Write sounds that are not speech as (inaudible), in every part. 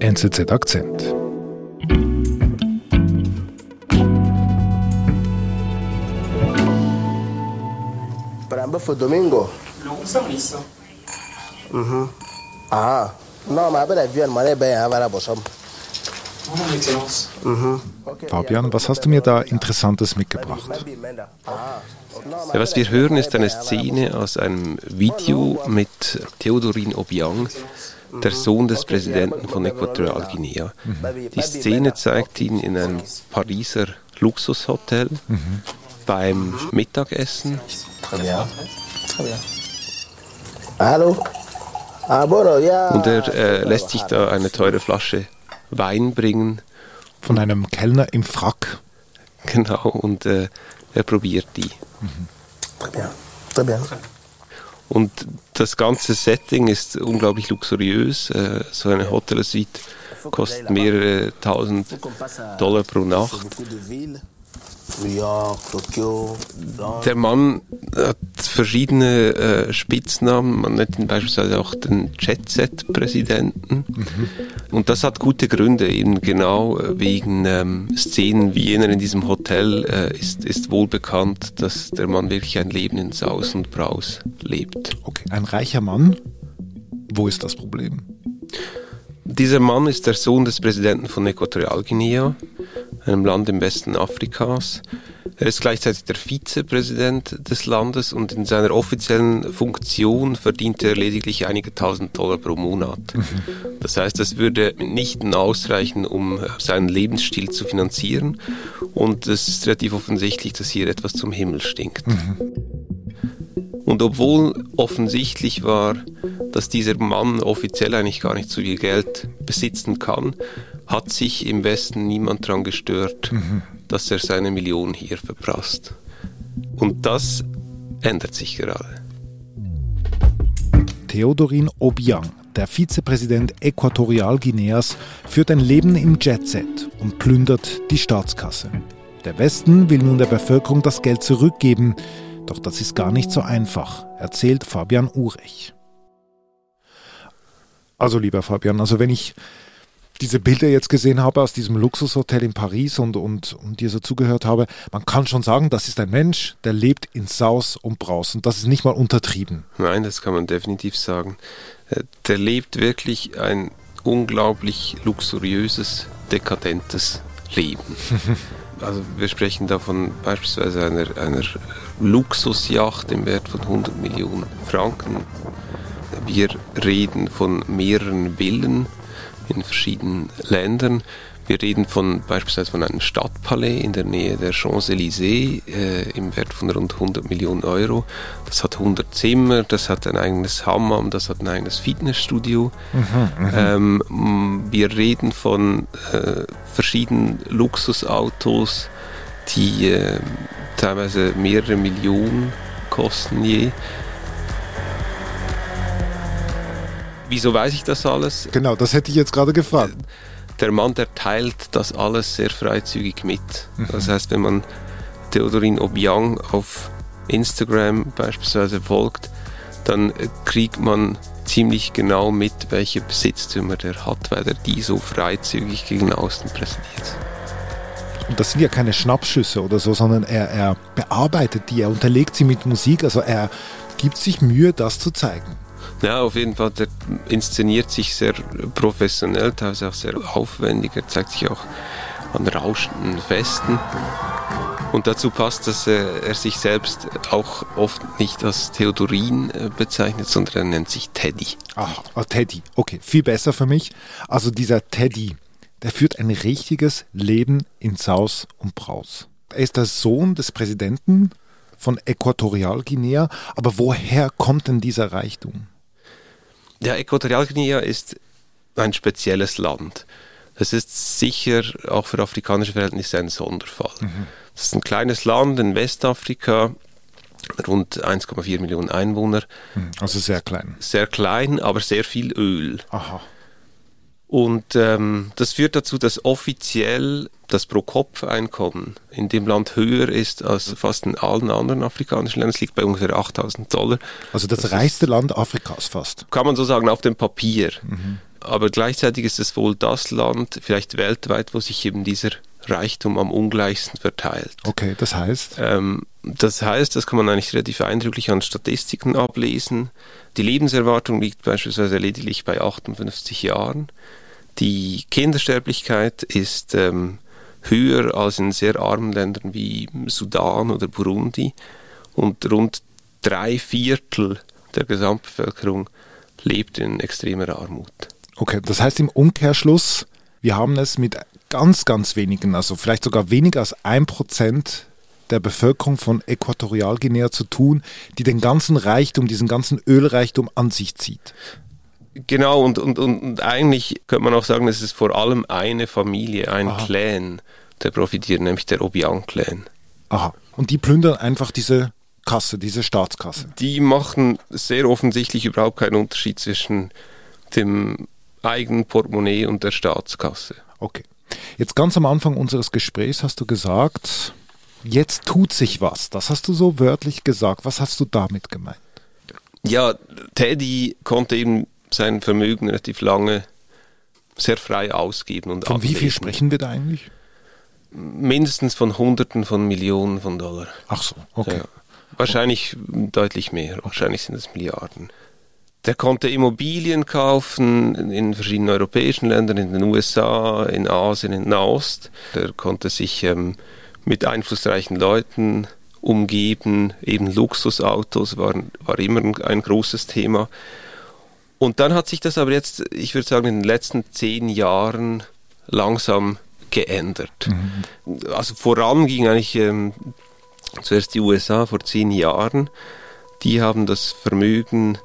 NZZ Akzent. Para foi domingo? Mhm. Ah. Non, mais après, viens, moi, ben, avoir bosom. Fabian, was hast du mir da Interessantes mitgebracht? Ja, was wir hören, ist eine Szene aus einem Video mit Theodorin Obiang, der Sohn des Präsidenten von Äquatorialguinea. Die Szene zeigt ihn in einem Pariser Luxushotel mhm. beim Mittagessen. Hallo? Und er äh, lässt sich da eine teure Flasche Wein bringen. Von einem Kellner im Frack. Genau, und äh, er probiert die. Mhm. Und das ganze Setting ist unglaublich luxuriös. Äh, so eine Hotelsuite kostet mehrere tausend Dollar pro Nacht. Der Mann hat verschiedene äh, Spitznamen. Man nennt ihn beispielsweise auch den Jet-Set-Präsidenten. Mhm. Und das hat gute Gründe, eben genau wegen ähm, Szenen wie jener in diesem Hotel äh, ist, ist wohl bekannt, dass der Mann wirklich ein Leben in Saus und Braus lebt. Okay, ein reicher Mann. Wo ist das Problem? Dieser Mann ist der Sohn des Präsidenten von Äquatorialguinea einem Land im Westen Afrikas. Er ist gleichzeitig der Vizepräsident des Landes und in seiner offiziellen Funktion verdient er lediglich einige tausend Dollar pro Monat. Das heißt, das würde nicht ausreichen, um seinen Lebensstil zu finanzieren und es ist relativ offensichtlich, dass hier etwas zum Himmel stinkt. Und obwohl offensichtlich war, dass dieser Mann offiziell eigentlich gar nicht so viel Geld besitzen kann, hat sich im Westen niemand daran gestört, mhm. dass er seine Millionen hier verprasst. Und das ändert sich gerade. Theodorin Obiang, der Vizepräsident Äquatorialguineas, führt ein Leben im Jetset und plündert die Staatskasse. Der Westen will nun der Bevölkerung das Geld zurückgeben, doch das ist gar nicht so einfach, erzählt Fabian Urech. Also lieber Fabian, also wenn ich diese Bilder jetzt gesehen habe aus diesem Luxushotel in Paris und, und, und dir so zugehört habe, man kann schon sagen, das ist ein Mensch, der lebt in Saus und Braus und das ist nicht mal untertrieben. Nein, das kann man definitiv sagen. Äh, der lebt wirklich ein unglaublich luxuriöses, dekadentes Leben. (laughs) Also wir sprechen davon beispielsweise einer, einer Luxusjacht im Wert von 100 Millionen Franken. Wir reden von mehreren Villen in verschiedenen Ländern. Wir reden von beispielsweise von einem Stadtpalais in der Nähe der Champs-Élysées äh, im Wert von rund 100 Millionen Euro. Das hat 100 Zimmer, das hat ein eigenes Hammam, das hat ein eigenes Fitnessstudio. Mhm, mhm. ähm, wir reden von äh, verschiedenen Luxusautos, die äh, teilweise mehrere Millionen kosten je. Wieso weiß ich das alles? Genau, das hätte ich jetzt gerade gefragt. Der Mann, der teilt das alles sehr freizügig mit. Mhm. Das heißt, wenn man Theodorin Obiang auf Instagram beispielsweise folgt, dann kriegt man ziemlich genau mit, welche Besitztümer der hat, weil er die so freizügig gegen außen präsentiert. Und das sind ja keine Schnappschüsse oder so, sondern er, er bearbeitet die, er unterlegt sie mit Musik, also er gibt sich Mühe, das zu zeigen. Ja, auf jeden Fall, der inszeniert sich sehr professionell, teilweise auch sehr aufwendig. Er zeigt sich auch an rauschenden Festen. Und dazu passt, dass er, sich selbst auch oft nicht als Theodorin äh, bezeichnet, sondern er nennt sich Teddy. Ah, oh, Teddy. Okay, viel besser für mich. Also dieser Teddy, der führt ein richtiges Leben in Saus und Braus. Er ist der Sohn des Präsidenten von Äquatorialguinea. Aber woher kommt denn dieser Reichtum? Ja, Äquatorialguinea ist ein spezielles Land. Das ist sicher auch für afrikanische Verhältnisse ein Sonderfall. Mhm. Das ist ein kleines Land in Westafrika, rund 1,4 Millionen Einwohner. Mhm. Also sehr klein. Sehr klein, aber sehr viel Öl. Aha. Und ähm, das führt dazu, dass offiziell das Pro-Kopf-Einkommen in dem Land höher ist als fast in allen anderen afrikanischen Ländern. Es liegt bei ungefähr 8000 Dollar. Also das, das reichste ist, Land Afrikas fast. Kann man so sagen, auf dem Papier. Mhm. Aber gleichzeitig ist es wohl das Land, vielleicht weltweit, wo sich eben dieser Reichtum am ungleichsten verteilt. Okay, das heißt? Ähm, das heißt, das kann man eigentlich relativ eindrücklich an Statistiken ablesen. Die Lebenserwartung liegt beispielsweise lediglich bei 58 Jahren. Die Kindersterblichkeit ist ähm, höher als in sehr armen Ländern wie Sudan oder Burundi und rund drei Viertel der Gesamtbevölkerung lebt in extremer Armut. Okay, das heißt im Umkehrschluss, wir haben es mit ganz, ganz wenigen, also vielleicht sogar weniger als ein Prozent der Bevölkerung von Äquatorialguinea zu tun, die den ganzen Reichtum, diesen ganzen Ölreichtum an sich zieht. Genau, und, und, und eigentlich könnte man auch sagen, es ist vor allem eine Familie, ein Aha. Clan, der profitiert, nämlich der Obiang-Clan. Aha. Und die plündern einfach diese Kasse, diese Staatskasse. Die machen sehr offensichtlich überhaupt keinen Unterschied zwischen dem eigenen Portemonnaie und der Staatskasse. Okay. Jetzt ganz am Anfang unseres Gesprächs hast du gesagt, jetzt tut sich was. Das hast du so wörtlich gesagt. Was hast du damit gemeint? Ja, Teddy konnte eben sein Vermögen relativ lange sehr frei ausgeben und Von ablegen. wie viel sprechen wir da eigentlich? Mindestens von Hunderten von Millionen von Dollar. Ach so, okay. Ja. Wahrscheinlich deutlich mehr, wahrscheinlich sind es Milliarden. Der konnte Immobilien kaufen in verschiedenen europäischen Ländern, in den USA, in Asien, in Nahost. Der konnte sich ähm, mit einflussreichen Leuten umgeben. Eben Luxusautos waren, war immer ein, ein großes Thema. Und dann hat sich das aber jetzt, ich würde sagen, in den letzten zehn Jahren langsam geändert. Mhm. Also voran ging eigentlich ähm, zuerst die USA vor zehn Jahren. Die haben das Vermögen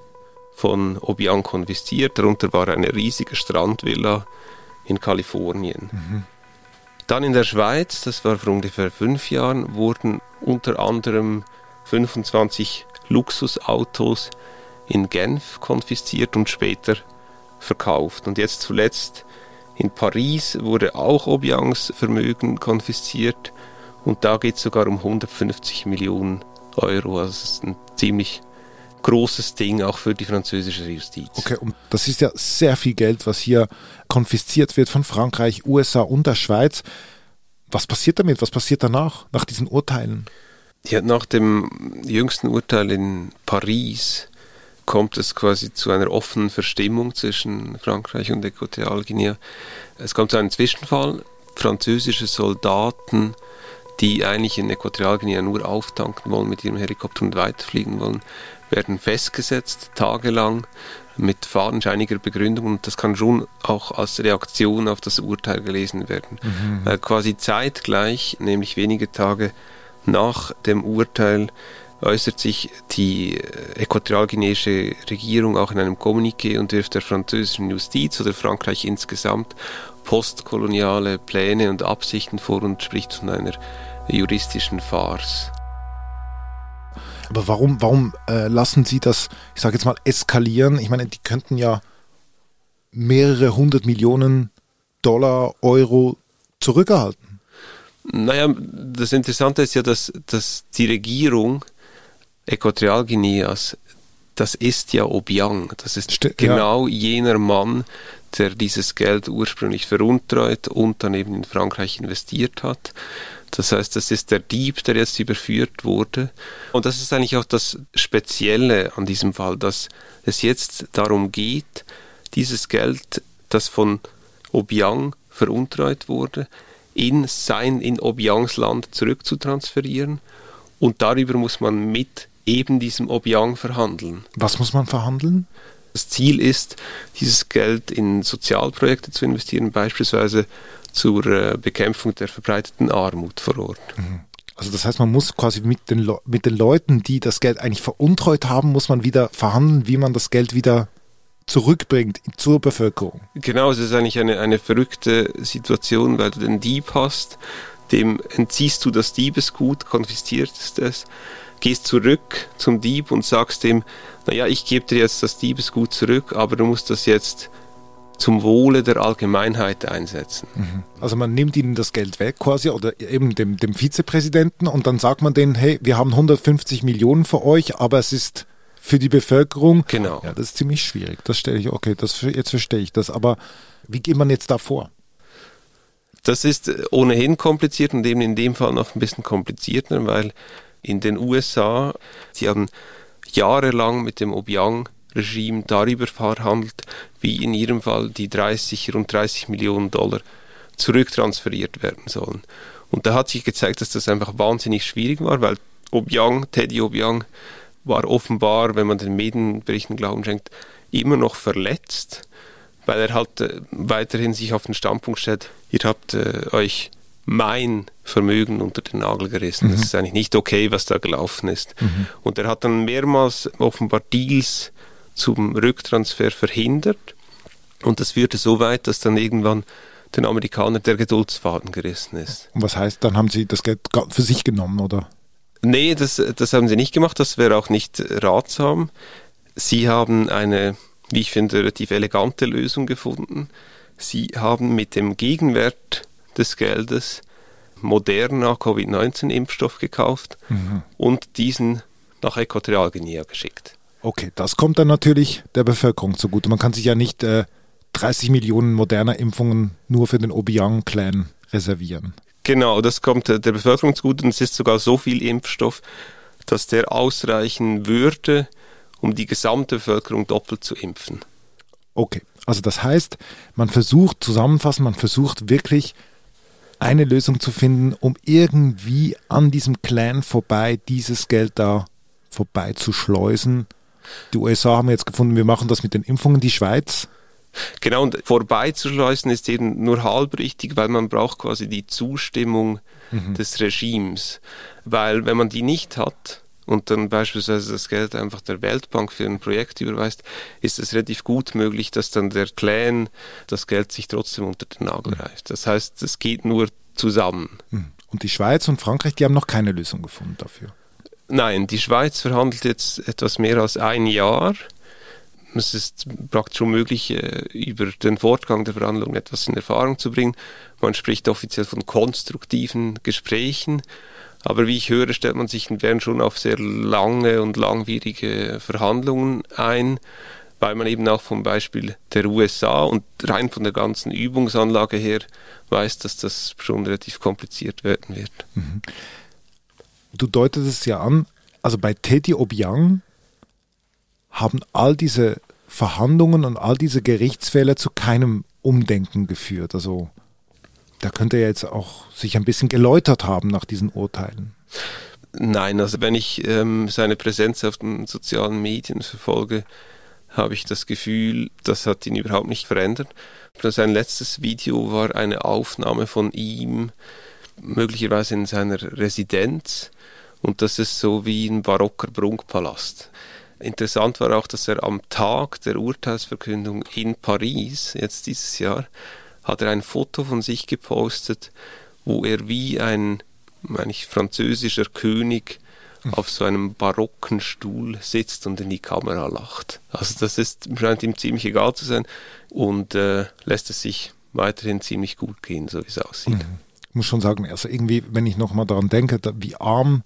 von Obiang konfisziert. Darunter war eine riesige Strandvilla in Kalifornien. Mhm. Dann in der Schweiz, das war vor ungefähr fünf Jahren, wurden unter anderem 25 Luxusautos in Genf konfisziert und später verkauft. Und jetzt zuletzt in Paris wurde auch Obiangs Vermögen konfisziert und da geht es sogar um 150 Millionen Euro. Also das ist ein ziemlich großes Ding auch für die französische Justiz. Okay, und das ist ja sehr viel Geld, was hier konfisziert wird von Frankreich, USA und der Schweiz. Was passiert damit? Was passiert danach, nach diesen Urteilen? Ja, nach dem jüngsten Urteil in Paris kommt es quasi zu einer offenen Verstimmung zwischen Frankreich und Äquatorialguinea. Es kommt zu einem Zwischenfall. Französische Soldaten, die eigentlich in Äquatorialguinea nur auftanken wollen mit ihrem Helikopter und weiterfliegen wollen, werden festgesetzt, tagelang, mit fadenscheiniger Begründung und das kann schon auch als Reaktion auf das Urteil gelesen werden. Mhm. Weil quasi zeitgleich, nämlich wenige Tage nach dem Urteil, äußert sich die äh, äquatorialguineische Regierung auch in einem Kommuniqué und wirft der französischen Justiz oder Frankreich insgesamt postkoloniale Pläne und Absichten vor und spricht von einer juristischen Farce. Aber warum, warum äh, lassen Sie das, ich sage jetzt mal, eskalieren? Ich meine, die könnten ja mehrere hundert Millionen Dollar, Euro zurückerhalten. Naja, das Interessante ist ja, dass, dass die Regierung Äquatorialguineas, das ist ja Obiang. Das ist St genau ja. jener Mann, der dieses Geld ursprünglich veruntreut und dann eben in Frankreich investiert hat. Das heißt, das ist der Dieb, der jetzt überführt wurde. Und das ist eigentlich auch das Spezielle an diesem Fall, dass es jetzt darum geht, dieses Geld, das von Obiang veruntreut wurde, in sein, in Obiangs Land zurückzutransferieren. Und darüber muss man mit eben diesem Obiang verhandeln. Was muss man verhandeln? Das Ziel ist, dieses Geld in Sozialprojekte zu investieren, beispielsweise zur äh, Bekämpfung der verbreiteten Armut vor Ort. Mhm. Also das heißt, man muss quasi mit den, Le mit den Leuten, die das Geld eigentlich veruntreut haben, muss man wieder verhandeln, wie man das Geld wieder zurückbringt zur Bevölkerung. Genau, es ist eigentlich eine, eine verrückte Situation, weil du den Dieb hast, dem entziehst du das Diebesgut, konfiszierst es, gehst zurück zum Dieb und sagst ihm, naja, ich gebe dir jetzt das Diebesgut zurück, aber du musst das jetzt zum Wohle der Allgemeinheit einsetzen. Mhm. Also man nimmt ihnen das Geld weg quasi oder eben dem, dem Vizepräsidenten und dann sagt man denen, hey, wir haben 150 Millionen für euch, aber es ist für die Bevölkerung. Genau. Ja, das ist ziemlich schwierig. Das stelle ich, okay, das, jetzt verstehe ich das. Aber wie geht man jetzt da vor? Das ist ohnehin kompliziert und eben in dem Fall noch ein bisschen komplizierter, weil in den USA, sie haben jahrelang mit dem Obiang-Regime darüber verhandelt, wie in ihrem Fall die 30, rund 30 Millionen Dollar zurücktransferiert werden sollen. Und da hat sich gezeigt, dass das einfach wahnsinnig schwierig war, weil Obiang, Teddy Obiang, war offenbar, wenn man den Medienberichten Glauben schenkt, immer noch verletzt weil er halt äh, weiterhin sich auf den Standpunkt stellt, ihr habt äh, euch mein Vermögen unter den Nagel gerissen. Mhm. Das ist eigentlich nicht okay, was da gelaufen ist. Mhm. Und er hat dann mehrmals offenbar Deals zum Rücktransfer verhindert. Und das führte so weit, dass dann irgendwann den Amerikanern der Geduldsfaden gerissen ist. Und was heißt, dann haben sie das Geld für sich genommen, oder? Nee, das, das haben sie nicht gemacht. Das wäre auch nicht ratsam. Sie haben eine wie ich finde, relativ elegante Lösung gefunden. Sie haben mit dem Gegenwert des Geldes Moderna Covid-19-Impfstoff gekauft mhm. und diesen nach Äquatorialguinea geschickt. Okay, das kommt dann natürlich der Bevölkerung zugute. Man kann sich ja nicht äh, 30 Millionen moderner Impfungen nur für den Obiang-Clan reservieren. Genau, das kommt der Bevölkerung zugute und es ist sogar so viel Impfstoff, dass der ausreichen würde, um die gesamte Bevölkerung doppelt zu impfen. Okay, also das heißt, man versucht zusammenfassend, man versucht wirklich eine Lösung zu finden, um irgendwie an diesem Clan vorbei dieses Geld da vorbei zu schleusen. Die USA haben jetzt gefunden, wir machen das mit den Impfungen, die Schweiz. Genau, und vorbeizuschleusen ist eben nur halb richtig, weil man braucht quasi die Zustimmung mhm. des Regimes. Weil wenn man die nicht hat, und dann beispielsweise das Geld einfach der Weltbank für ein Projekt überweist, ist es relativ gut möglich, dass dann der Clan das Geld sich trotzdem unter den Nagel reißt. Das heißt, es geht nur zusammen. Hm. Und die Schweiz und Frankreich, die haben noch keine Lösung gefunden dafür. Nein, die Schweiz verhandelt jetzt etwas mehr als ein Jahr. Es ist praktisch unmöglich, äh, über den Fortgang der Verhandlungen etwas in Erfahrung zu bringen. Man spricht offiziell von konstruktiven Gesprächen. Aber wie ich höre, stellt man sich in Bern schon auf sehr lange und langwierige Verhandlungen ein, weil man eben auch vom Beispiel der USA und rein von der ganzen Übungsanlage her weiß, dass das schon relativ kompliziert werden wird. Mhm. Du deutest es ja an, also bei Teddy Obiang haben all diese Verhandlungen und all diese Gerichtsfälle zu keinem Umdenken geführt. Also da könnte er jetzt auch sich ein bisschen geläutert haben nach diesen Urteilen. Nein, also wenn ich ähm, seine Präsenz auf den sozialen Medien verfolge, habe ich das Gefühl, das hat ihn überhaupt nicht verändert. Sein letztes Video war eine Aufnahme von ihm, möglicherweise in seiner Residenz. Und das ist so wie ein barocker Prunkpalast. Interessant war auch, dass er am Tag der Urteilsverkündung in Paris, jetzt dieses Jahr, hat er ein Foto von sich gepostet, wo er wie ein ich, französischer König auf so einem barocken Stuhl sitzt und in die Kamera lacht. Also das ist, scheint ihm ziemlich egal zu sein und äh, lässt es sich weiterhin ziemlich gut gehen, so wie es aussieht. Mhm. Ich muss schon sagen, also irgendwie, wenn ich nochmal daran denke, wie arm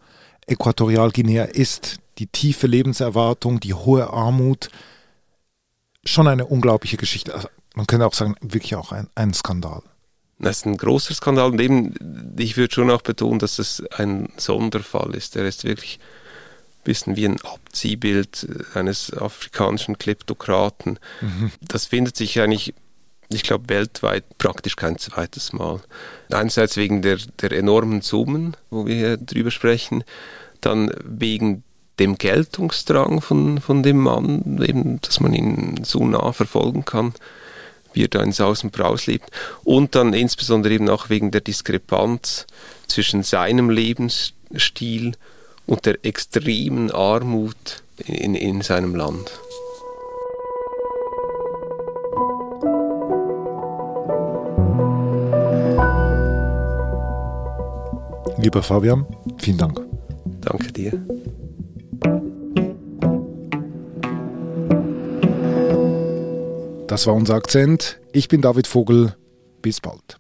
Äquatorialguinea ist, die tiefe Lebenserwartung, die hohe Armut, schon eine unglaubliche Geschichte. Also man könnte auch sagen, wirklich auch ein, ein Skandal. Das ist ein großer Skandal und eben, ich würde schon auch betonen, dass es ein Sonderfall ist. Er ist wirklich ein bisschen wie ein Abziehbild eines afrikanischen Kleptokraten. Mhm. Das findet sich eigentlich, ich glaube, weltweit praktisch kein zweites Mal. Einerseits wegen der, der enormen Summen, wo wir hier drüber sprechen, dann wegen dem Geltungsdrang von, von dem Mann, eben, dass man ihn so nah verfolgen kann wie er da in Saus und Braus lebt. Und dann insbesondere eben auch wegen der Diskrepanz zwischen seinem Lebensstil und der extremen Armut in, in seinem Land. Lieber Fabian, vielen Dank. Danke dir. Das war unser Akzent. Ich bin David Vogel. Bis bald.